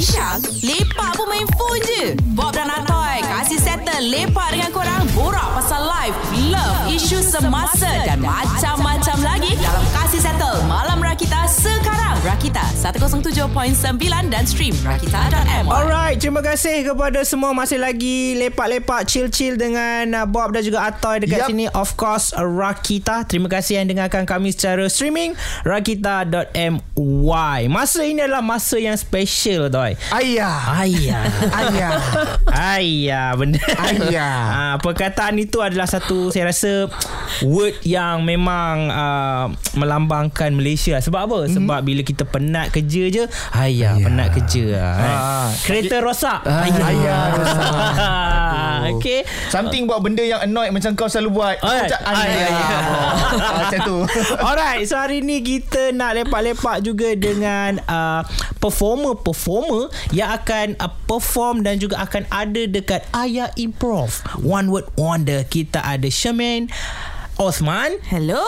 Syah, lepak pun main phone je. Bob dan Atoy kasih settle lepak dengan korang borak pasal life, love, isu semasa dan macam-macam lagi dalam kasih settle malam Rakita. Rakita 107.9 dan stream rakita.my. Alright, terima kasih kepada semua masih lagi lepak-lepak chill-chill dengan uh, Bob dan juga Atoy dekat Yup. sini. Of course, Rakita. Terima kasih yang dengarkan kami secara streaming rakita.my. Masa ini adalah masa yang special, Toy. Ayah. Ayah. Ayah. Ayah benda Ayah. ha, Perkataan itu adalah satu Saya rasa Word yang memang uh, Melambangkan Malaysia Sebab apa? Mm-hmm. Sebab bila kita penat kerja je Ayah, Ayah. penat kerja lah, kan? Ah. Kereta rosak Ayah. Ayah rosak. Okay Something buat benda yang annoyed macam kau selalu buat. Alright. Macam ayah. Ayah. Ah, Macam tu. Alright, so hari ni kita nak lepak-lepak juga dengan uh, performer-performer yang akan uh, perform dan juga akan ada dekat Ayah Improv. One Word Wonder. Kita ada Shermaine Osman. Hello.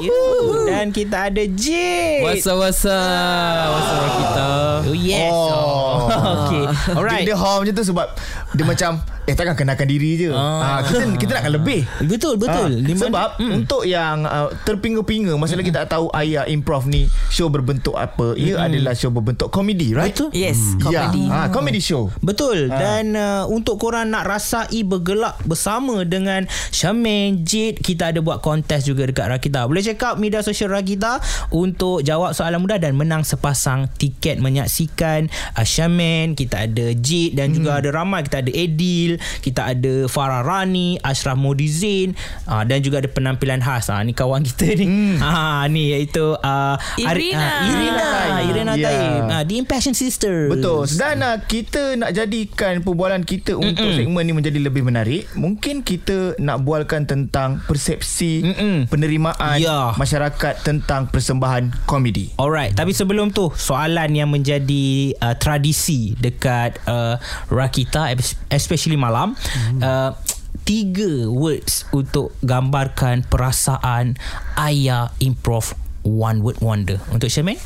Yeah. Dan kita ada Jade. What's up, what's up? What's up, kita? Oh, yes. Oh. okay. Alright. Dia, dia hall macam tu sebab dia macam eh takkan kenalkan diri je. Ah. Ah. kita kita nakkan lebih. Betul, betul. Ah, sebab mm. untuk yang uh, terpinga-pinga masa lagi tak tahu ayah improv ni show berbentuk apa. Ia adalah show berbentuk komedi, right? Betul. Yes, Ya, comedy. ah, comedy show. Betul Dan uh, untuk korang nak rasai bergelak bersama dengan Syamin, Jid Kita ada buat kontes juga dekat Rakita Boleh check out media sosial Rakita Untuk jawab soalan mudah dan menang sepasang tiket Menyaksikan uh, Syamin Kita ada Jid dan juga ada ramai Kita ada Edil Kita ada Farah Rani Ashraf Modizin uh, Dan juga ada penampilan khas uh, Ni kawan kita ni ha, Ni iaitu uh, Ari- Irina. uh, Irina Irina Ya. Taib uh, The Impassion Sister Betul. Dan uh, kita nak jadikan perbualan kita Mm-mm. untuk segmen ni menjadi lebih menarik. Mungkin kita nak bualkan tentang persepsi Mm-mm. penerimaan Ya. masyarakat tentang persembahan komedi. Alright, tapi sebelum tu soalan yang menjadi uh, tradisi dekat uh, Rakita es- especially malam hmm. uh, tiga words untuk gambarkan perasaan ayah improv one word wonder. Untuk Syamin?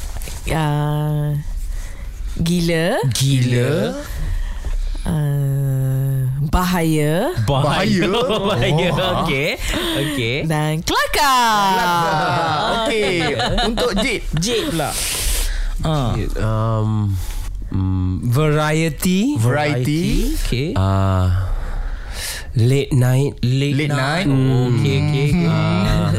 Uh, gila. Gila. Uh, bahaya. Bahaya? Bahaya. Oh. Okey. Okey. Dan kelakar. Okey. Untuk Jid. Jade pula. Ah. Um, mm, variety. Variety. Okay. Uh, late night. Late, Late night. Okay, okay. Uh,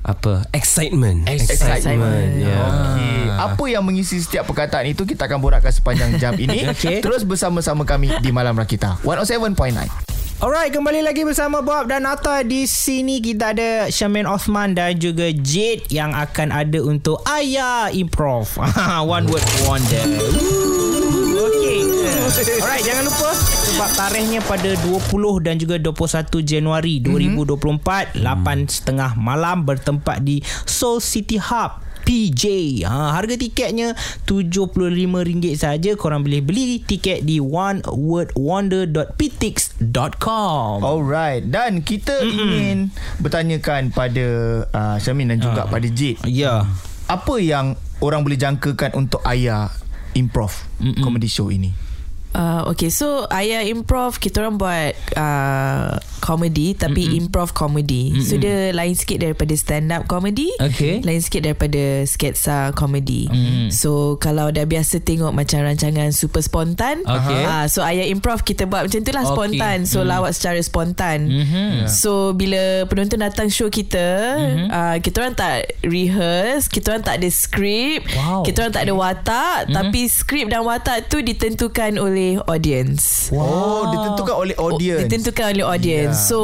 apa? Excitement. Excitement. Yeah. Okey. Apa yang mengisi setiap perkataan itu kita akan borakkan sepanjang jam ini. Okey. Terus bersama-sama kami di Malam Rakita. 107.9. Alright, kembali lagi bersama Bob dan Atta di sini kita ada Syamin Osman dan juga Jade yang akan ada untuk Ayah Improv. One word wonder. Okay. Alright, jangan lupa sebab tarikhnya pada 20 dan juga 21 Januari 2024 8.30 malam bertempat di Seoul City Hub. PJ ha, Harga tiketnya RM75 saja Korang boleh beli tiket di onewordwonder.ptix.com Alright. Dan kita Mm-mm. ingin bertanyakan pada uh, Syamin dan juga pada Jid. Ya Apa yang orang boleh jangkakan untuk Ayah Improv Mm-mm. comedy show ini? Uh, okay, so Ayah Improv kita orang buat uh, komedi tapi mm-hmm. improv komedi. Mm-hmm. So dia lain sikit daripada stand up comedy. Okay. Lain sikit daripada sketsa komedi. Mm-hmm. So kalau dah biasa tengok macam rancangan super spontan, Okay. uh, so Ayah Improv kita buat macam tu lah Okay. spontan. So Mm. lawak secara spontan. Mhm. So bila penonton datang show kita, mm-hmm. uh, kita orang tak rehearse, kita orang tak ada skrip, Wow. kita orang tak ada watak, mm-hmm. tapi skrip dan watak tu ditentukan oleh audience. Oh, ditentukan oleh audience. Oh, ditentukan oleh audience. Yeah. So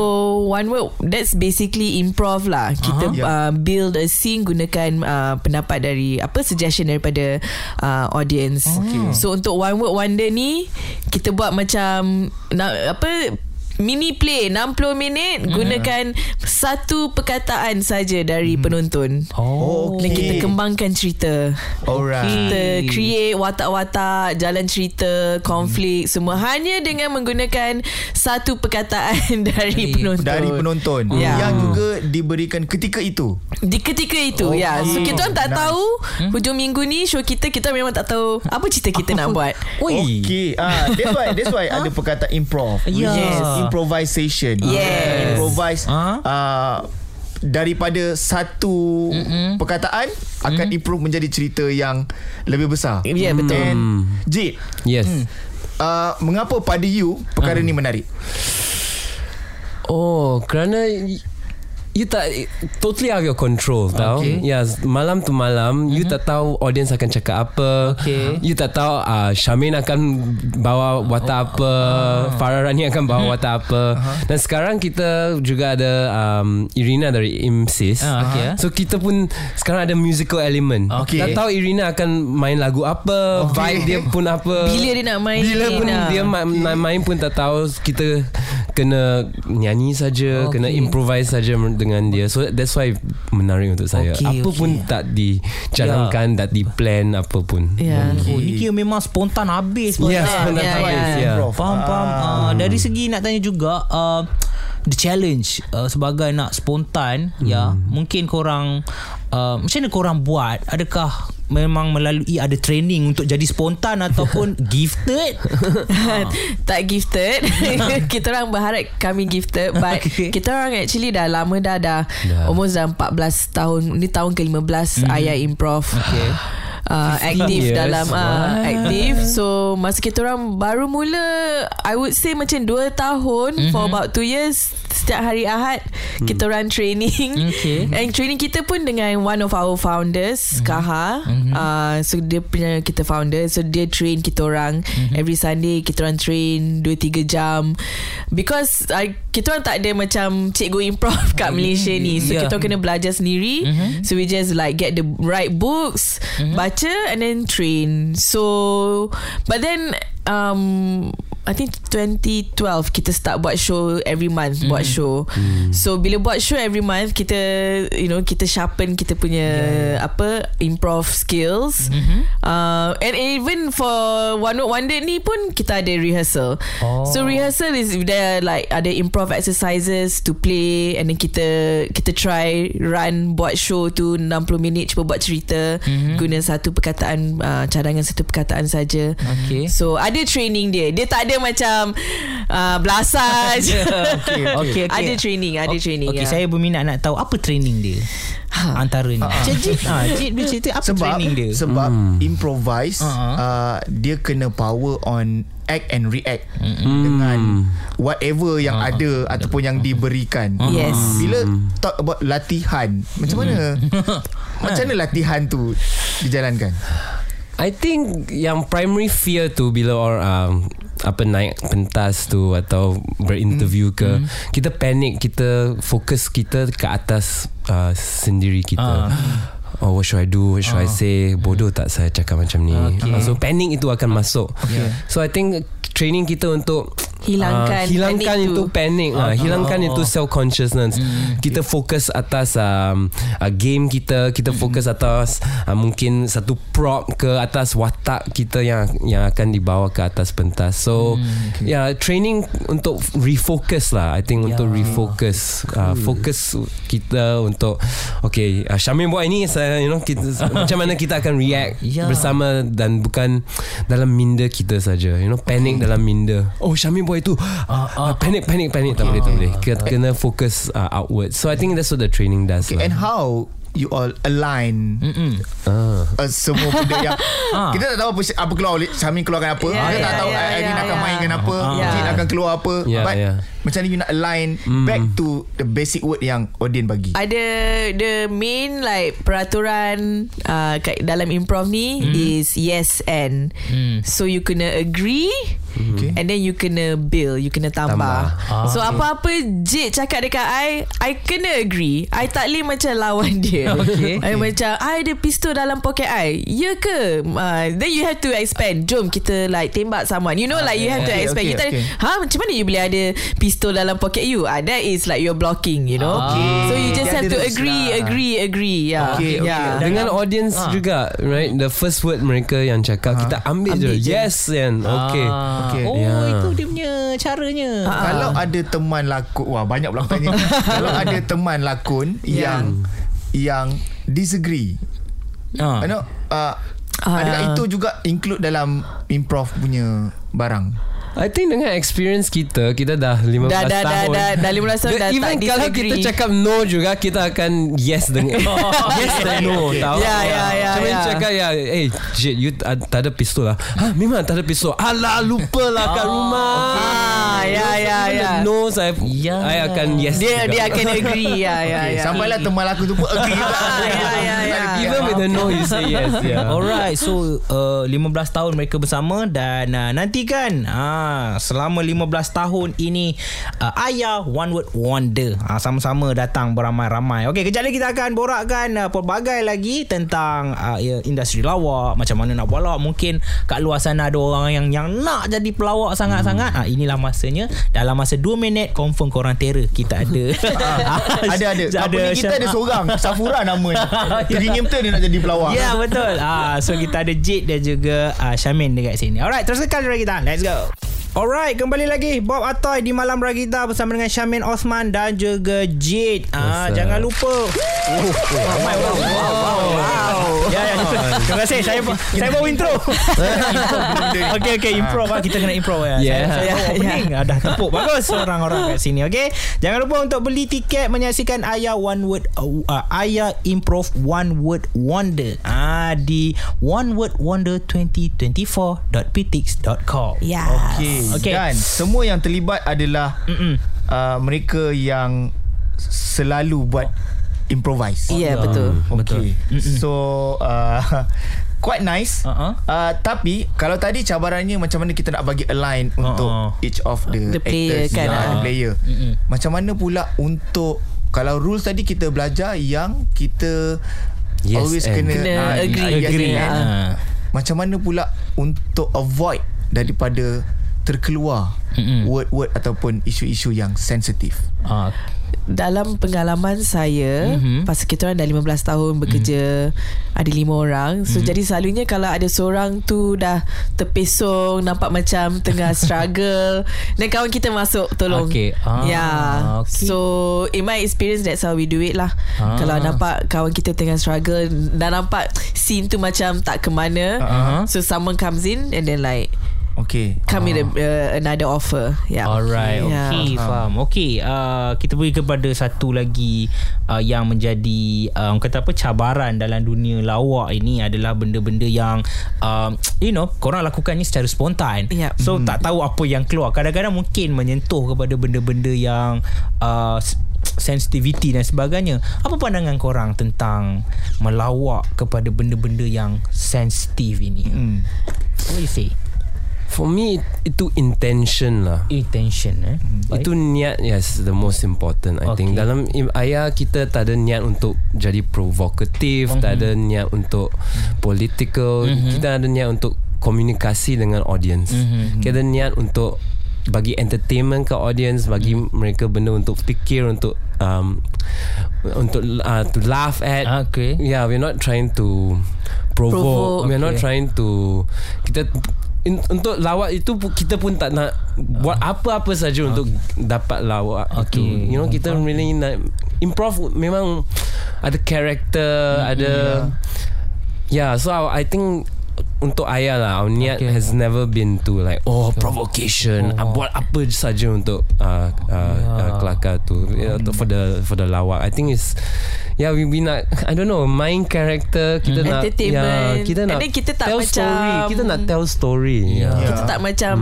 one word that's basically improv lah. Kita Yeah. uh, build a scene gunakan uh, pendapat dari apa suggestion daripada uh, audience. Okay. So untuk one word wonder ni kita buat macam nak apa mini play 60 minit gunakan satu perkataan saja dari penonton. Oh Dan kita kembangkan cerita. Alright. Kita create watak-watak, jalan cerita, konflik semua hanya dengan menggunakan satu perkataan dari penonton. Dari penonton Ya. Yang juga diberikan ketika itu Di ketika itu okay. ya. So kita orang tak Nice. tahu hujung minggu ni show kita kita memang tak tahu apa cerita kita nak buat. Oi. Okay ah, That's why That's why ada perkataan improv Which Ya. Is improvisation Yes. Improvise Ah. uh, Daripada satu Mm-mm. perkataan Akan improve menjadi cerita yang Lebih besar Ya, betul. And Jid Yes. uh, Mengapa pada you Perkara ni menarik Oh, kerana you tak totally out of your control tau. Okay. Yes, malam tu malam you tak tahu audience akan cakap apa. Okay. You tak tahu uh, Syamin akan bawa watak apa, Farah Rani akan bawa watak apa. Dan sekarang kita juga ada um, Irina dari IMSIS. Ah, okay. So kita pun sekarang ada musical element. Okay. Tak tahu Irina akan main lagu apa, Okay. vibe dia pun apa. Bila dia nak main Bila pun ah. dia main, main, main pun tak tahu kita kena nyanyi saja, Okay. okay. kena improvise saja dengan dia. So that's why menarik untuk saya. Okay, apa okay. pun tak dijalankan, tak diplan apa pun. Ya. Oh, ni kira memang spontan habis benar Ya, yeah, ya. yeah. Improv. Faham faham Ah. uh, Dari segi nak tanya juga uh, The challenge uh, Sebagai nak spontan hmm. Ya Mungkin korang uh, Macam mana korang buat Adakah Memang melalui Ada training Untuk jadi spontan Ataupun gifted tak gifted Kita orang berharap Kami gifted But Okay. Kita orang actually dah lama dah Dah, Dah. Almost dah 14 tahun Ni tahun ke-15 mm. Ayah Improv Okay. Uh, aktif years. dalam uh, aktif so masa kita orang baru mula I would say macam 2 tahun mm-hmm. for about 2 years setiap hari Ahad mm. kita orang training Okay. and training kita pun dengan one of our founders mm-hmm. Kaha mm-hmm. Uh, so dia punya kita founder so dia train kita orang mm-hmm. every Sunday kita orang train 2-3 jam because uh, kita orang tak ada macam cikgu improv kat Malaysia ni so Yeah. kita orang kena belajar sendiri mm-hmm. so we just like get the right books mm-hmm. baca and then train so but then um I think 2012 kita start buat show every month mm. buat show. Mm. So bila buat show every month kita you know kita sharpen kita punya yeah. apa improv skills. Mm-hmm. Uh, and even for One Note Wonder ni pun kita ada rehearsal. Oh. So rehearsal is there like ada improv exercises to play and then kita kita try run buat show tu 60 minit cuba buat cerita mm-hmm. guna satu perkataan uh, cadangan satu perkataan saja. Okay. So ada training dia. Dia tak ada macam uh, belasah je. okay, okay. Ada training, ada okay, training. Okay, ya. saya berminat nak tahu apa training dia. Ha. Antaranya. Ah, ah. Cik Jit, ah, Jit boleh cerita apa sebab training dia? sebab improvise Uh-huh. uh, dia kena power on act and react dengan whatever yang ada ataupun yang diberikan. Yes. Bila talk about latihan, macam mana? macam mana latihan tu dijalankan? I think yang primary fear tu bila orang um, apa naik pentas tu atau berinterview ke Hmm. kita panik kita fokus kita ke atas uh, sendiri kita. Oh what should I do What should I say Bodoh tak saya cakap macam ni Ah. Okay. uh, So panic itu akan masuk Okay. So I think Training kita untuk Hilangkan uh, Hilangkan panic itu tu. panic uh, Hilangkan oh, itu oh. self consciousness Hmm, Kita fokus atas um, uh, Game kita Kita Hmm. fokus atas uh, Mungkin satu prop ke Atas watak kita Yang yang akan dibawa ke atas pentas. So Hmm, yeah, Training untuk refocus lah. I think untuk refocus uh, Fokus kita untuk Okay uh, Syamil buat ini saya, you know, kita, Macam mana kita akan react Ya. Bersama Dan bukan Dalam minda kita saja. You know Panic dalam minda. Oh Syamil buat itu. Uh, uh, Panic panic panic Tak boleh tak boleh. Kita kena fokus uh, outward So I think that's what the training does Okay, lah. and how you all align Mm-mm. Ah. uh, semua benda yang Ah. kita tak tahu apa, apa keluar Syami keluarkan apa Ya, kita ya, tak tahu ya, Aileen ya, akan ya. mainkan apa Ya. Jin akan keluar apa Ya, but ya. macam ni you nak align back to the basic word yang audience bagi Ada the main like peraturan uh, dalam improv ni Hmm. is yes and. So you kena agree Okay. and then you kena bill, you kena tambah. Tambah. Ah, so okay. apa-apa Jit cakap dekat I, I kena agree. I tak boleh macam lawan dia. okay, I okay. macam I ada pistol dalam poket I Ya ke uh, Then you have to expand Jom kita like Tembak someone You know like you have to Okay, expand okay, Kita okay. Ha macam mana you boleh ada Pistol dalam poket you ah, That is like You're blocking you know Okay. So you just Dia have to agree lah. Agree Agree yeah. Okay, okay. yeah. Dengan audience juga Right The first word mereka yang cakap Kita ambil, Ambil je je. Yes kan Okay Ah. Okay. Oh Ya. itu dia punya caranya Ah. Kalau ada teman lakon Wah banyak pula aku tanya Kalau ada teman lakon Ya. Yang Yang Disagree Ah. You know uh, Ah. Adakah itu juga Include dalam Improv punya Barang I think dengan experience kita Kita dah 15 Dah- dah- dah- tahun dah- dah 15 tahun dah Even tak kalau disagree. kita cakap no juga Kita akan yes dengan Yes dan no tahu Ya, ya, ya, Macam ya. cakap ya Eh Jade you tak tak ada pistol lah Ha memang tak ada pistol Alah lupa lah kat rumah Ah, ya, ya, Even ya. No saya Ya. I akan yes Dia juga. dia akan agree Ya ya ya Sampailah teman laku tu pun agree Ah, ya, ya, ya. Even with the no You say yes yeah. Alright So uh, 15 tahun mereka bersama Dan uh, nantikan uh, Selama 15 tahun ini uh, Ayah One Word Wonder. Uh, Sama-sama datang beramai-ramai. Okey kejap lagi kita akan borakkan uh, Pelbagai lagi Tentang uh, ya, industri lawak. Macam mana nak buat lawak Mungkin kat luar sana ada orang yang Yang nak jadi pelawak sangat-sangat. Uh, Inilah masanya. Dalam masa 2 minit Confirm korang terror. Kita ada. Ada ada. Company kita ada seorang. Safura namanya. Teringin betul dia nak jadi pelawak. Ya yeah, betul. Ah, So kita ada Jade dan juga uh, Syamin dekat sini. Alright teruskan dari kita. Let's go Alright, kembali lagi Bob Atoy di Malam Ragita bersama dengan Syamin Osman dan juga Jade. Ah, Yes, sir. jangan lupa. Oh, oh, ramai wow, wow, wow, wow. Ya, ya. Terima kasih. Saya saya bawa intro. Okey, okey, improv ah. Kita kena improv ya. Yeah. Saya, saya bawa Ya, opening. Ah, dah tepuk bagus orang-orang kat sini. Okey. Jangan lupa untuk beli tiket menyaksikan Ayah One Word uh, Ayah Improv One Word Wonder. Ah di onewordwonder2024.ptix.com. Yes. Okay. Okey. Dan semua yang terlibat adalah uh, mereka yang selalu buat improvise. Ya betul Okay. So uh, quite nice. Uh-uh. Uh, tapi kalau tadi cabarannya macam mana kita nak bagi align untuk Uh-uh. each of the, The player actors, kan, ya, uh. the player. Macam mana pula untuk kalau rules tadi kita belajar yang kita Yes always and. kena, Kena ah, agree. yes Agree. and. Ah. Macam mana pula untuk avoid daripada terkeluar Mm-mm. word-word ataupun isu-isu yang sensitif. Ah, Dalam pengalaman saya Mhm. mm-hmm. Pasal kita orang dah 15 tahun bekerja mm-hmm. Ada lima orang So mm-hmm. jadi selalunya Kalau ada seorang tu Dah terpesong Nampak macam Tengah struggle Dan kawan kita masuk Tolong Okay. Ah, Ya okay. So in my experience That's how we do it lah Ah. Kalau nampak Kawan kita tengah struggle Dah nampak Scene tu macam Tak ke mana Ah. So someone comes in And then like Okay. Come with a, uh, another offer Yeah Alright, Yeah. okay, faham. Okay, uh, kita pergi kepada satu lagi uh, yang menjadi uh, orang kata apa cabaran dalam dunia lawak ini adalah benda-benda yang uh, you know, korang lakukan ni secara spontan. Yep. So tak tahu apa yang keluar. Kadang-kadang mungkin menyentuh kepada benda-benda yang uh, s- sensitivity dan sebagainya. Apa pandangan korang tentang melawak kepada benda-benda yang sensitif ini? Hmm. What do you say? For me Itu intention lah Intention eh. Itu niat yes the most important I okay. think dalam ayah kita tak ada niat untuk jadi provokatif, mm-hmm. tak ada niat untuk political, mm-hmm. kita ada niat untuk komunikasi dengan audience. Mm-hmm. Kita ada niat untuk bagi entertainment ke audience, bagi mm. mereka benda untuk fikir untuk um, untuk uh, to laugh at. Okay. Yeah, we're not trying to provoke. Provoke, We're not okay. trying to kita in, untuk lawak itu kita pun tak nak buat apa-apa saja untuk dapat lawak Okay. itu. You know kita really nak improv memang ada character, ada yeah. So I, think untuk ayah lah Our niat Okay. okay. has never been to like Oh provocation oh. Buat apa saja untuk uh, uh, uh, Kelakar tu yeah, for the For the lawak I think it's Yeah we, we nak I don't know Main character Kita nak Entertainment. yeah, Kita And nak then kita tak tell macam- story Kita nak tell story yeah. Yeah. Kita tak macam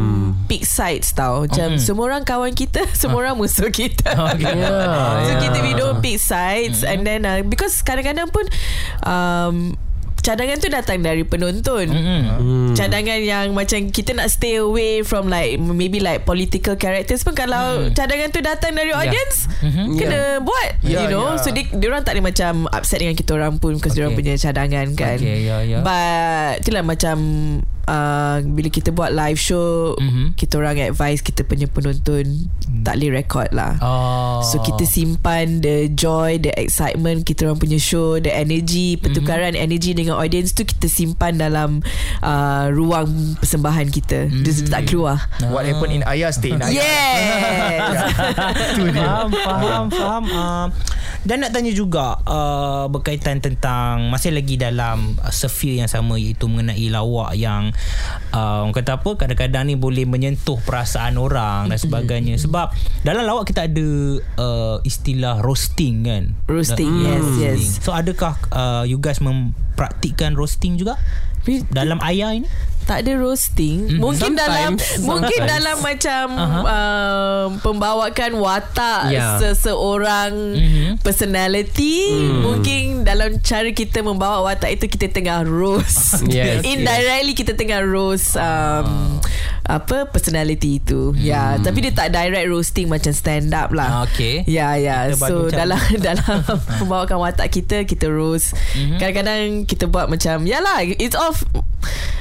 Pick sides tau Macam Mm. semua orang kawan kita Semua orang musuh kita Okay. Yeah, So yeah. kita we don't pick sides And then uh, Because kadang-kadang pun um, cadangan tu datang dari penonton. Mm-mm. Hmm. Cadangan yang macam kita nak stay away from like maybe like political characters pun kalau cadangan tu datang dari audience kena buat Yeah, you know yeah. so dia dia orang tak ada macam upset dengan kita orang pun because dia orang Okay. punya cadangan kan Okay, yeah, yeah. but itulah macam uh, bila kita buat live show Mhm. kita orang advise kita punya penonton tak boleh record lah Oh. So kita simpan the joy, the excitement kita orang punya show, the energy, pertukaran mm-hmm. energy dengan audience tu kita simpan dalam uh, ruang persembahan kita. Mm-hmm. Dia tak keluar. What happened in Ayah Stay in Ayah Yes. Faham, faham, faham. Uh, dan nak tanya juga uh, berkaitan tentang masih lagi dalam uh, sphere yang sama iaitu mengenai lawak yang uh, orang kata apa kadang-kadang ni boleh menyentuh perasaan orang dan sebagainya. Sebab dalam lawak kita ada uh, istilah roasting kan? Roasting, Da- yes, roasting. yes. so adakah uh, you guys mempraktikkan roasting juga? Dalam ayah ini tak ada roasting. Mungkin dalam Sometimes. mungkin Sometimes. dalam macam uh, pembawakan watak Yeah. seseorang Mhm. personality, mungkin dalam cara kita membawa watak itu kita tengah roast. Yes, Indirectly kita tengah roast um, apa personality itu. Ya, tapi dia tak direct roasting macam stand up lah. Ah, okay. Ya ya Kita So dalam Dalam Membawakan watak kita Kita roast Mhm. Kadang-kadang Kita buat macam Yalah It's all f-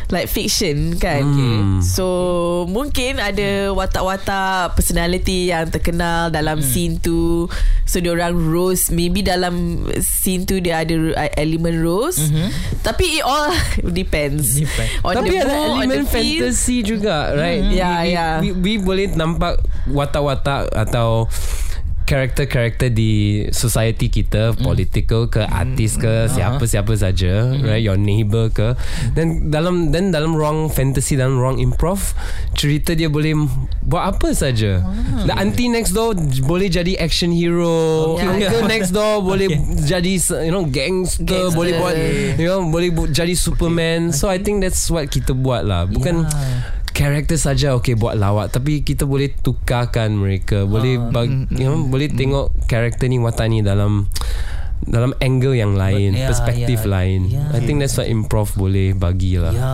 Like fiction kan Hmm. So Mungkin ada Watak-watak Personality Yang terkenal Dalam Hmm. scene tu So diorang roast Maybe dalam Scene tu Dia ada uh, Elemen roast Tapi it all Depends. Depend. On Tapi the ada elemen feel. fantasy juga Right Ya, we, ya. we, we, we boleh nampak Watak-watak Atau Karakter-karakter di Society kita Political ke Artis ke Siapa-siapa saja Right? Your neighbor ke. Dan dalam Dan dalam ruang fantasy Dalam ruang improv Cerita dia boleh Buat apa saja. The auntie next door Boleh jadi action hero. Okay. Uncle next door Boleh jadi You know Gangster, Gangster. Boleh buat You know Boleh bu- jadi Superman. So I think that's what kita buat lah. Bukan Karakter saja okay buat lawak tapi kita boleh tukarkan mereka boleh bag, you know boleh tengok karakter ni watak ni dalam dalam angle yang lain Ya, perspektif ya, lain ya. I think that's what improv boleh bagi lah Ya,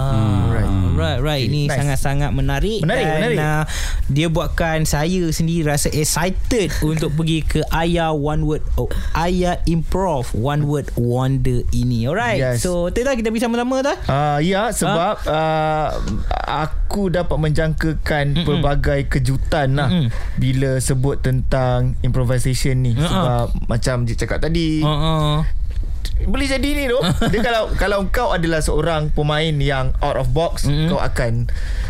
Right. right, right. Ini Nice. sangat-sangat menarik. Menarik, dan, menarik. Uh, dia buatkan saya sendiri rasa excited untuk pergi ke Ayah One Word, oh, Ayah Improv One Word Wonder ini. Alright. Yes. So, Teta kita pergi sama-sama tak? Uh, ya sebab uh, aku dapat menjangkakan Mm-mm. pelbagai kejutan lah Mm-mm. bila sebut tentang improvisation ni Uh-uh. sebab macam Jit cakap tadi uh. Uh-uh. boleh jadi ni tu dia kalau kalau kau adalah seorang pemain yang out of box Mm-mm. kau akan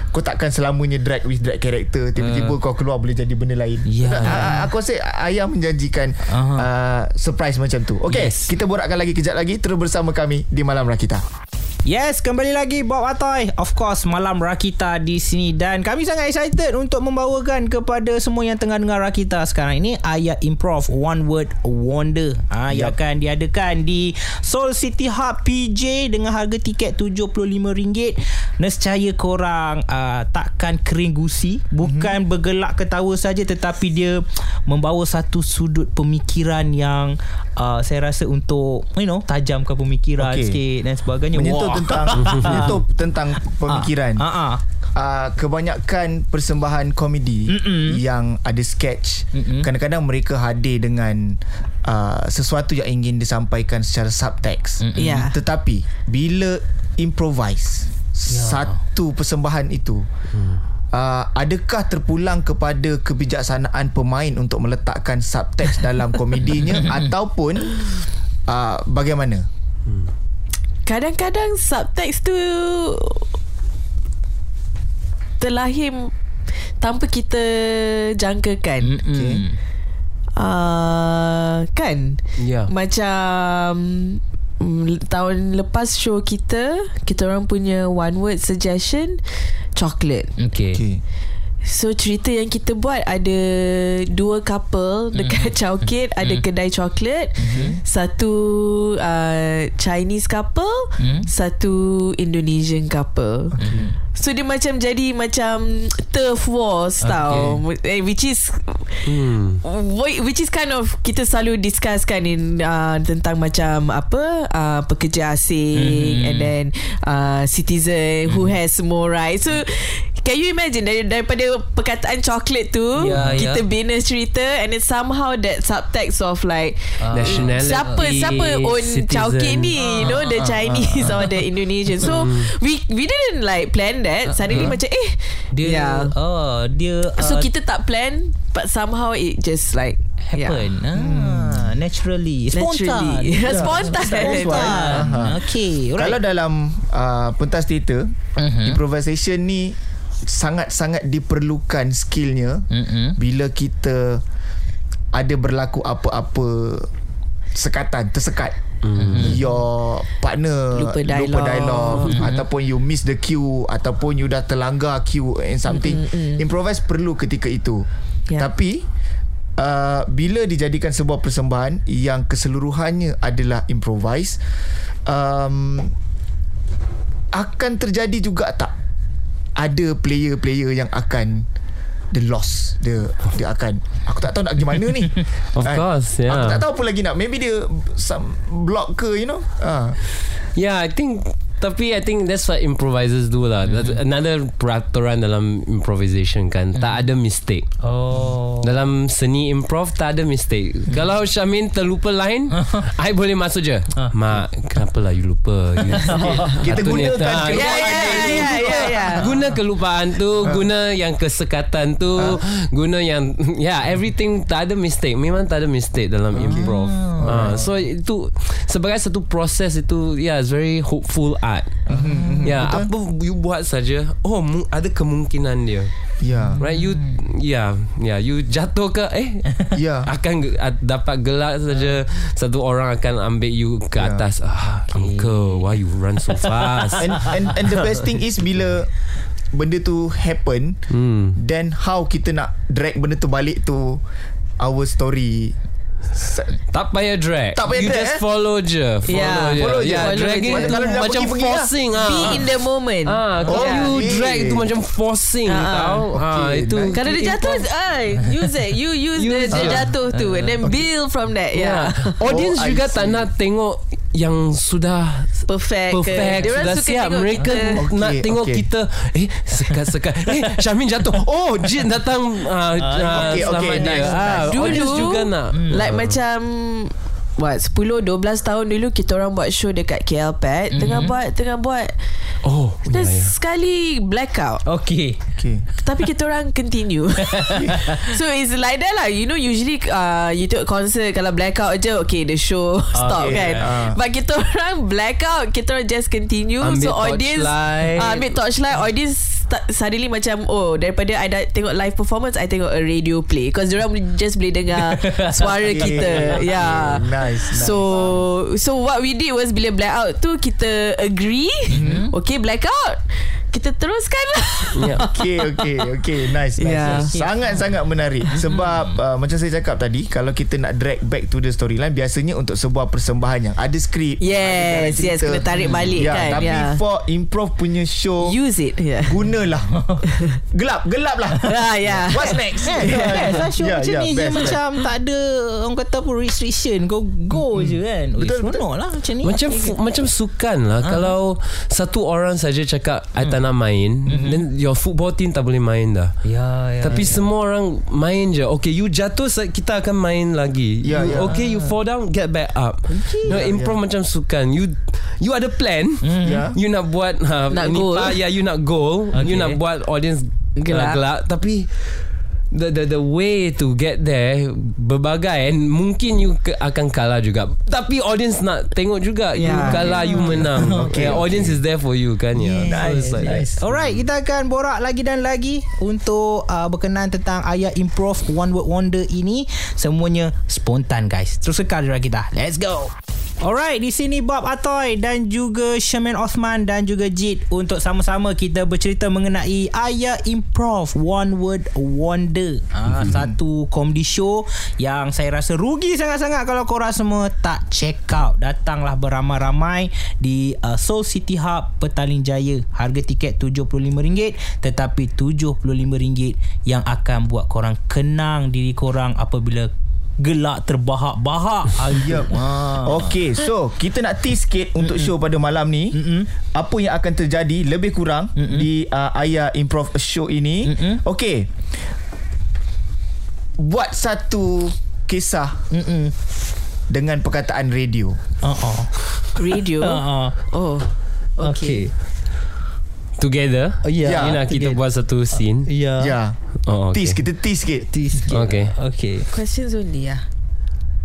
kau takkan selamanya drag with drag character tiba-tiba Uh. kau keluar boleh jadi benda lain Ya. uh, aku rasa ayah menjanjikan Aha. uh, surprise macam tu Okay Yes. kita borakkan lagi kejap lagi terus bersama kami di Malam Rakita Yes, kembali lagi Bob Atoy. Of course, Malam Rakita di sini dan kami sangat excited untuk membawakan kepada semua yang tengah dengar Rakita sekarang ini Ayat Improv One Word Wonder. Ah, yang Yup. akan diadakan di Seoul City Hub PJ dengan harga tiket RM75. Nescaya korang uh, takkan kering gusi, bukan mm-hmm. bergelak ketawa saja tetapi dia membawa satu sudut pemikiran yang uh, saya rasa untuk you know tajamkan pemikiran Okey. sikit dan sebagainya. menyentuh Wah. tentang menyentuh tentang pemikiran. Ah, ah, ah. Uh, kebanyakan persembahan komedi Mm-mm. yang ada sketch Mm-mm. kadang-kadang mereka hadir dengan uh, sesuatu yang ingin disampaikan secara subtext Mm-mm. Ya. tetapi bila improvise Ya. satu persembahan itu Uh, adakah terpulang kepada kebijaksanaan pemain untuk meletakkan subtext dalam komedinya ataupun uh, bagaimana? Kadang-kadang subtext tu terlahir tanpa kita jangkakan. Okay. Uh, kan? Ya. Macam mm, tahun lepas show kita, kita orang punya one word suggestion chocolate. Okay. okay. Okay. So cerita yang kita buat ada dua couple dekat mm. Chowkit ada kedai coklat. Mm-hmm. Satu uh, Chinese couple, mm. satu Indonesian couple. Okay. So dia macam jadi macam turf wars okay. tau. Eh, which is hmm. which is kind of kita selalu discusskan in uh, tentang macam apa uh, pekerja asing mm. and then uh, citizen mm. who has more rights. So Can you imagine dari, daripada perkataan coklat tu yeah, kita yeah. bina cerita and then somehow that subtext of like uh, nationality siapa siapa own Chowkit ni uh, you know the Chinese uh, or the Indonesian so mm. we we didn't like plan that suddenly uh, macam eh dia yeah. oh dia uh, so kita tak plan but somehow it just like happen yeah. ah, hmm. naturally spontan naturally. spontan, spontan. spontan. okay right. kalau dalam uh, pentas teater uh-huh. improvisation ni sangat-sangat diperlukan skillnya mm-hmm. bila kita ada berlaku apa-apa sekatan tersekat mm-hmm. your partner lupa dialog, lupa dialog mm-hmm. ataupun you miss the cue ataupun you dah terlanggar cue and something mm-hmm. improvise perlu ketika itu yeah. tapi uh, bila dijadikan sebuah persembahan yang keseluruhannya adalah improvise um, akan terjadi juga tak ada player-player yang akan the loss dia dia akan. Aku tak tahu nak gimana ni. Of kan? course yeah. Aku tak tahu apa lagi nak. Maybe dia some block ke you know? Uh. yeah i think tapi I think that's what improvisers do lah. Mm-hmm. Another peraturan dalam improvisation kan. Mm-hmm. Tak ada mistake. Oh. Dalam seni improv tak ada mistake. Mm-hmm. Kalau Syamin terlupa line, I boleh masuk je. Uh. Mak, kenapa lah you lupa? You, Kita gunakan kelupaan. Ya, ya, ya, ya. Guna kelupaan tu, guna yang kesekatan tu, guna yang, yeah, everything tak ada mistake. Memang tak ada mistake dalam okay. improv. Uh, so itu sebagai satu proses itu, yeah, it's very hopeful art. Mm-hmm. Ya, yeah, apa you buat saja, oh mu- ada kemungkinan dia. Ya. Yeah. Right you yeah, yeah, you jatuh ke eh ya. Yeah. akan ge- dapat gelak saja satu orang akan ambil you ke ya. atas. Yeah. Ah, okay. uncle, why you run so fast? and, and and the best thing is bila benda tu happen, hmm. then how kita nak drag benda tu balik tu our story tak payah drag Tak payah You drag just eh? follow je Follow yeah. je Follow yeah, follow Dragging je. tu Kalau Macam pergi-pergi forcing ah. Be in the moment Ah, Kalau Oh, you okay. drag tu Macam forcing Ah, tau okay. ah, Itu Nice. Kalau dia jatuh ay, Use it You use, Use the, the je. jatuh tu And then build from that Yeah, yeah. Audience Oh, juga tak nak tengok Yang sudah Perfect ke. Perfect Diorang Sudah suka siap tengok Mereka kita. nak Okay, tengok okay. kita Eh sekat-sekat Eh Syamin jatuh Oh Jin datang uh, uh, okay, Selamat okay, dia nice, ah, nice. Dulu, juga nak Like macam What 10 12 tahun dulu Kita orang buat show Dekat KL Pad mm-hmm. Tengah buat Tengah buat Oh Dan ya, ya. sekali Blackout Okay Okay. Tapi kita orang continue So it's like that lah You know usually uh, You tengok concert Kalau blackout je Okay the show Stop Okay, kan ah. But kita orang blackout Kita orang just continue Ambil So audience torchlight. uh, Ambil torchlight Audience start, Suddenly macam Oh daripada I dah tengok live performance I tengok a radio play. Because diorang just boleh dengar Suara kita. Yeah Nice, nice. So So what we did was Bila blackout tu Kita agree. Mhm. Okay blackout Kita teruskan. Lah yeah. Okay okay okay nice nice Yeah. sangat sangat menarik. Sebab uh, macam saya cakap tadi kalau kita nak drag back to the storyline biasanya untuk sebuah persembahan yang ada skrip ada Yes Yes cerita. Kena tarik balik ya, kan? tapi yeah. for improv punya show Use it yeah. gunalah. Gelap gelap lah Ah, yeah. what's next? Best lah show Ya, macam ya, ni je best, Macam tak ada Orang kata apa Restriction. Kau go je kan? Betul, Betul. lah macam ni. Macam fu- macam sukan lah. Kalau satu orang saja cakap I tak nak main Then your football team tak boleh main dah Ya ya Tapi semua orang main je Okay you jatuh Kita akan main lagi Ya, you, ya. Okay you fall down Get back up okay. no, Improve macam sukan You You ada plan Ya. You nak buat ha, Nak goal. pa- Ya you nak goal Okay. You nak buat audience Gelak. gelak, gelak Tapi The, the the way to get there berbagai and mungkin you ke, akan kalah juga tapi audience nak tengok juga you Yeah. kalah you menang okay, yeah, audience is there for you kan ya yeah. Nice, nice. Alright, kita akan borak lagi dan lagi untuk uh, berkenaan tentang ayat improv One Word Wonder ini. Semuanya spontan guys. Terus kekal kita. Let's go. Alright, di sini Bob Atoy dan juga Sherman Osman dan juga Jit untuk sama-sama kita bercerita mengenai Ayah Improv One Word Wonder. Ah, satu comedy show yang saya rasa rugi sangat-sangat kalau korang semua tak check out. Datanglah beramai-ramai di uh, Seoul City Hub Petaling Jaya. Harga tiket RM75 tetapi RM75 yang akan buat korang kenang diri korang apabila gelak terbahak-bahak. Ayap. Ha. Okey, so kita nak tease sikit untuk show pada malam ni. Mm-mm. Apa yang akan terjadi lebih kurang Mm-mm. di uh, Ayah Improv Show ini. Mm-mm. Okey. Buat satu kisah Mm-mm. dengan perkataan radio. Uh-uh. Radio. Uh-uh. Oh. Okay. Together Ya. Ni nak kita buat satu scene Ya. Ya. Oh, okay. Tease, kita tease sikit. Tease sikit. Okay. Okay. Questions only ya.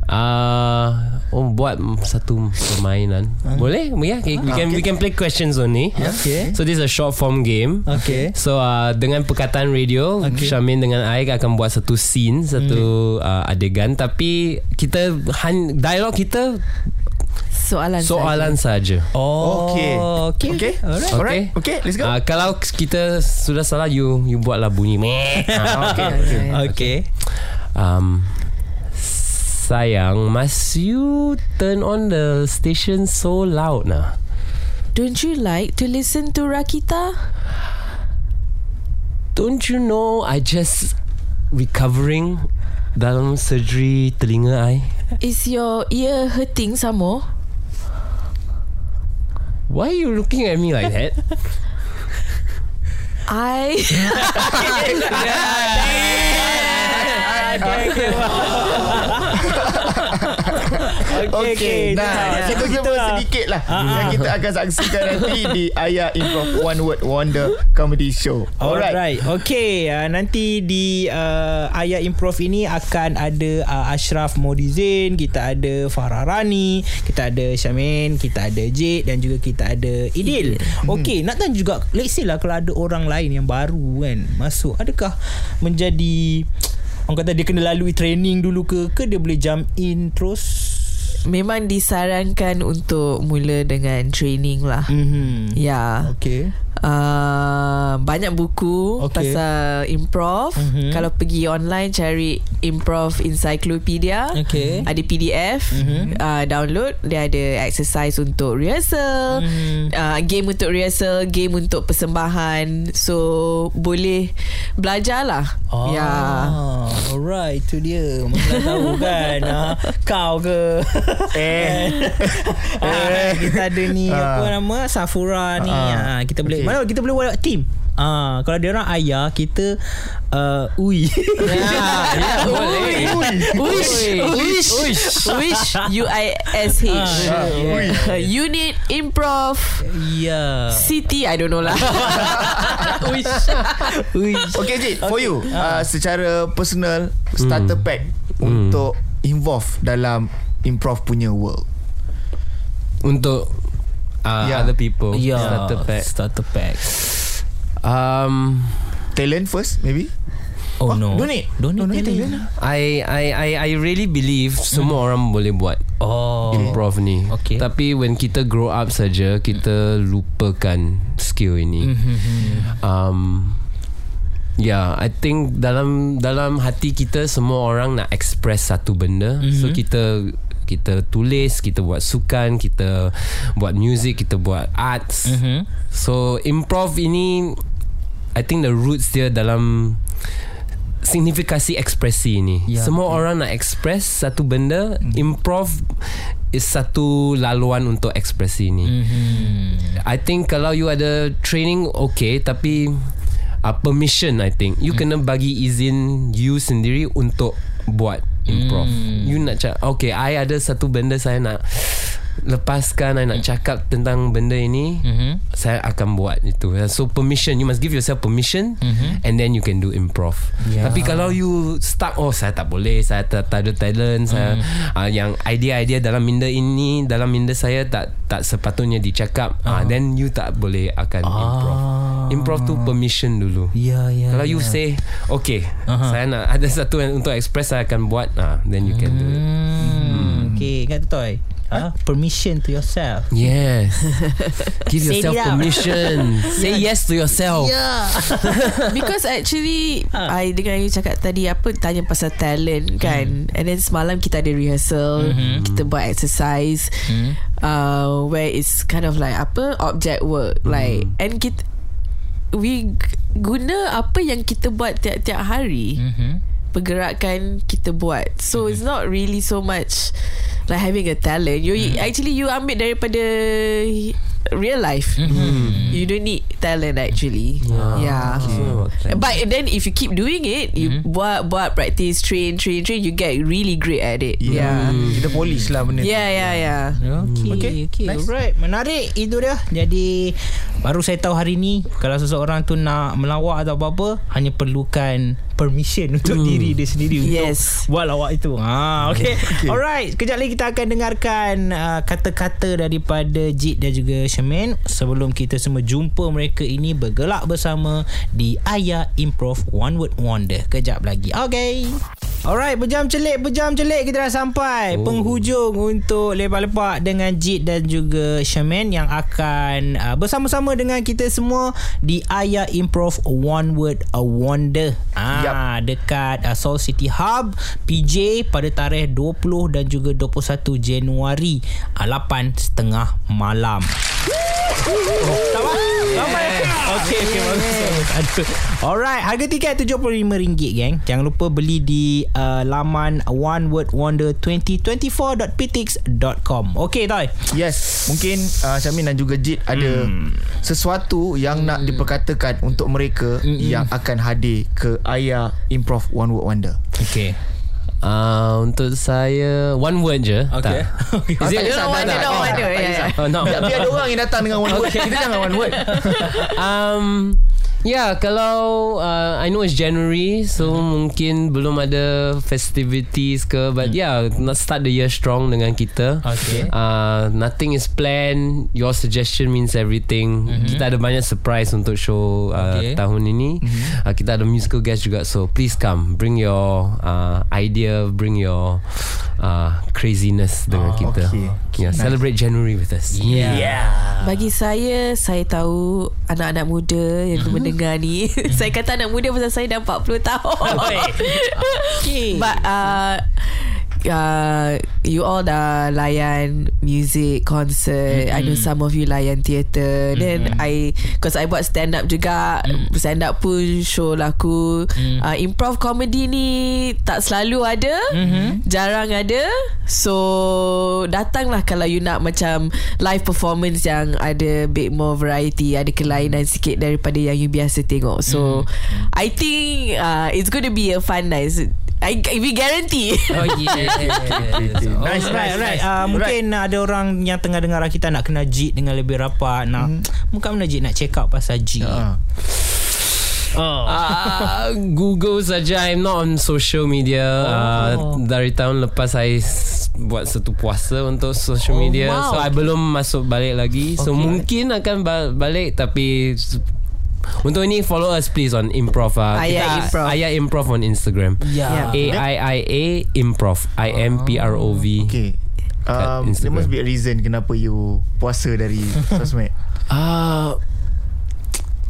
Ah, uh, oh buat satu permainan. Boleh? Ya, okay. we can we can play questions only. Okay. So this is a short form game. Okay. So uh, dengan perkataan radio, Okay. okay. Syamin dengan Aik akan buat satu scene, satu uh, adegan tapi kita han, dialog kita Soalan soalan saja. Oh. Okay. Okay. Okay. Alright. Alright. Okay, let's go. Uh, kalau kita sudah salah you you buatlah bunyi meh. Ah, okay. saja. Okay. Um sayang, must you turn on the station so loud nah? Don't you like to listen to Rakita? Don't you know I just recovering dalam surgery telinga I? Is your ear hurting some more? Why are you looking at me like that? I Okay. Okay, nah, Nah, kita coba sedikit lah yang kita akan saksikan nanti di Ayah Improv One Word Wonder Comedy Show. Alright. Alright. Okay. Uh, nanti di uh, Ayah Improv ini akan ada uh, Ashraf Modizin, kita ada Farah Rani, kita ada Syamin, kita ada Jade dan juga kita ada Idil. Okay. Nak tanya juga, let's say lah kalau ada orang lain yang baru kan masuk, adakah menjadi Orang kata dia kena lalui training dulu ke Ke dia boleh jump in terus memang disarankan untuk mula dengan training lah. mm-hmm. Ya. Okay Uh, banyak buku Okay. pasal improv. Mhm. Mm-hmm. Kalau pergi online cari improv encyclopedia. Okay. Ada PDF, Mhm. mm-hmm. uh, download. Dia ada exercise untuk rehearsal, Mhm. mm-hmm. uh, game untuk rehearsal, game untuk persembahan. So boleh belajar lah. Ah, Ya. Alright Itu dia Mana tahu kan ah, Kau ke Eh. ah, Kita ada ni Ah. Apa nama Safura ni Ah. ah, Kita boleh Okay. Mana kita boleh buat team Ah, kalau dia orang ayah kita uh, ui. ya, boleh. Wish, wish, wish, wish, U I S H. Ah, yeah. Unit improv. Ya. City I don't know lah Wish Ui. Okay Jid For you uh, Secara personal Hmm. Starter pack Untuk Involve dalam Improv punya world Untuk uh, Yeah. other people. Ya. Starter pack. Starter pack. Um, Talent first maybe Oh, no. Donate Donate Donate talent. talent I I I I really believe semua orang boleh buat Oh. improv ni. Okay. Tapi when kita grow up saja, kita lupakan skill ini. Um Yeah, I think dalam dalam hati kita semua orang nak express satu benda. So kita kita tulis, kita buat sukan, kita buat music, kita buat arts. Mhm. So improv ini I think the roots dia dalam signifikasi ekspresi ni. Ya, Semua orang nak express satu benda, improv is satu laluan untuk ekspresi ni. Mhm. I think kalau you ada training okay tapi uh, permission I think you kena bagi izin you sendiri untuk buat improv. You nak cakap okay I ada satu benda saya nak lepaskan I nak cakap tentang benda ini Mhm. saya akan buat itu. So permission you must give yourself permission and then you can do improv. Ya. Tapi kalau you stuck oh saya tak boleh, saya tak, tak ada talent, saya uh, yang idea-idea dalam minda ini dalam minda saya tak tak sepatutnya dicakap. Ah then you tak boleh akan improv. Improv tu permission dulu. Ya, ya. Kalau you ya. say okay, Aha. saya nak ada satu yang untuk express saya akan buat ah then you can do it. Hmm. Okay, tu Toy. Uh, permission to yourself. Yes. Give Say yourself permission. Say yes to yourself. Because actually I dengar you cakap tadi Apa tanya pasal talent kan? And then semalam kita ada rehearsal Kita buat exercise uh, Where it's kind of like Apa Object work. Like And kita We Guna apa yang kita buat Tiap-tiap hari. Mm-hmm. Pergerakan kita buat So it's not really so much Like having a talent You Actually you ambil daripada Real life You don't need talent actually Yeah, So, But then if you keep doing it, you buat buat practice, train, train, train, you get really great at it. Yeah. Kita polish lah benda tu. Yeah, yeah, yeah. Okay, okay, okay. nice. Alright, menarik itu dia. Jadi baru saya tahu hari ni kalau seseorang tu nak melawak atau apa-apa hanya perlukan permission untuk diri dia sendiri Yes. untuk buat lawak itu. Ha, okay. okay. Alright, kejap lagi kita akan dengarkan uh, kata-kata daripada Jit dan juga Shermaine sebelum kita semua jumpa mereka ini bergelak bersama di Ayah Improv One Word Wonder. Kejap lagi. Okay. Alright, berjam celik, berjam celik kita dah sampai oh. penghujung untuk lepak-lepak dengan Jit dan juga Shermaine yang akan uh, bersama-sama dengan kita semua di Ayah Improv One Word a Wonder. Ah, dekat uh, Seoul City Hub PJ pada tarikh 20 dan juga 21 Januari uh, 8.30 malam. Sama ya? Okey, okey. Bagus. Alright, harga tiket RM75 geng. Jangan lupa beli di uh, laman onewordwonder2024.ptix.com. Okey, Toy. Yes Mungkin uh, Syamin dan juga Jit Ada Hmm. Sesuatu Yang nak diperkatakan Untuk mereka Yang akan hadir Ke Ayah Improv One Word Wonder Okey. Uh, untuk saya One word je Okay. tak. Is it tak tak, tak. Oh, tak. Oh, ada orang yang datang dengan one word Kita jangan one word Yeah, kalau uh, I know it's January, so mungkin belum ada festivities ke, but yeah, nak start the year strong dengan kita. Okay. Uh, nothing is planned. Your suggestion means everything. Kita ada banyak surprise untuk show uh, Okay. tahun ini. Uh, kita ada musical guest juga, so please come. Bring your uh, idea, bring your uh, craziness dengan kita. okay. Yeah, celebrate January with us. Yeah. Bagi saya, saya tahu anak-anak muda yang mendengar ni. saya kata anak muda pasal saya dah 40 tahun. Okay. But uh, uh, you all dah layan music, concert. I know some of you layan theatre. Then I, cause I buat stand up juga. Stand up pun show laku. Uh, improv comedy ni tak selalu ada. Jarang ada. So datanglah kalau you nak macam live performance yang ada bit more variety, ada kelainan sikit daripada yang you biasa tengok. So I think uh, it's going to be a fun night. I, we guarantee. Oh yes. Nice, Alright, nice, alright. nice. Uh, mungkin ada orang yang tengah dengar kita nak kenal Jit dengan lebih rapat. Nak bukan mana Jit nak check out pasal Jit. Ah. Oh. Uh, Google saja I'm not on social media uh, Dari tahun lepas Saya s- buat satu puasa Untuk social Oh, media wow. So I belum masuk balik lagi So mungkin akan ba- balik Tapi Untuk ini follow us please on improv uh, Ayah Improv. Ayah improv on Instagram. Ya. A-I-I-A improv. I-M-P-R-O-V Okay. Um, There must be a reason Kenapa you Puasa dari Sosmed. Ah,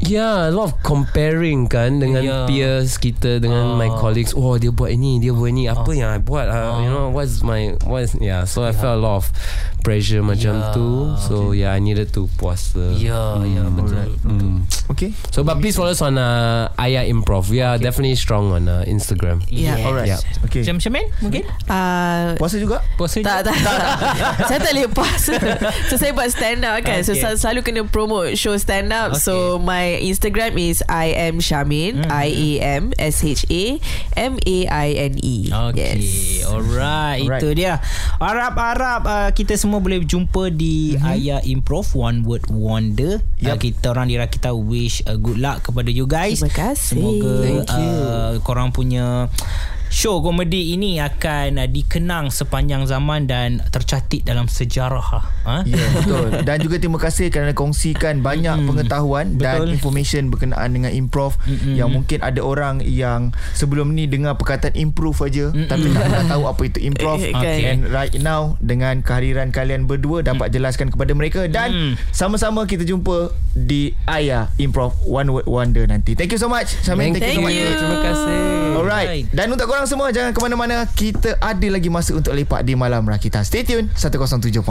Yeah, a lot of comparing kan dengan Yeah. peers kita dengan my colleagues. Oh, dia buat ini, dia buat ini. Apa yang I buat? Uh, You know, what's my what's yeah. So I felt a lot of pressure macam Yeah. tu. So yeah, I needed to puasa. Ya, ya betul. Mm. Okay So but please follow us on uh, Ayah Improv. We are definitely strong on uh, Instagram. Yeah. Yes. Alright Yeah. Okay Macam Sherman mungkin? Uh, Puasa juga Puasa tak, tak, tak. saya tak boleh puasa. So saya buat stand up kan. So Okay. sel- selalu kena promote show stand up. So my Instagram is I am Shamin. I A M S H A M A I N E. Okay Yes. Alright, Alright. Itu dia Harap-harap uh, Kita semua boleh jumpa Di mm-hmm. Ayah Improv One Word Wonder yep. uh. Kita orang di kita Wish uh, good luck Kepada you guys Terima kasih. Semoga Thank you. uh, Korang punya show komedi ini akan uh, dikenang sepanjang zaman dan tercatat dalam sejarah. Ha? Ya yeah, betul Dan juga terima kasih Kerana kongsikan Banyak mm, pengetahuan Dan betul. information Berkenaan dengan improv mm, Yang mungkin ada orang Yang sebelum ni Dengar perkataan improve aja mm, Tapi tak pernah tahu Apa itu improv kan. And right now Dengan kehadiran kalian berdua Dapat jelaskan kepada mereka Dan Mm. Sama-sama kita jumpa Di Ayah Improv One Word Wonder nanti Thank you so much Syamil Thank, Thank so much you. Terima kasih. Alright Dan untuk korang semua Jangan ke mana-mana. Kita ada lagi masa Untuk lepak di Malam Rakita Stay tune 107.9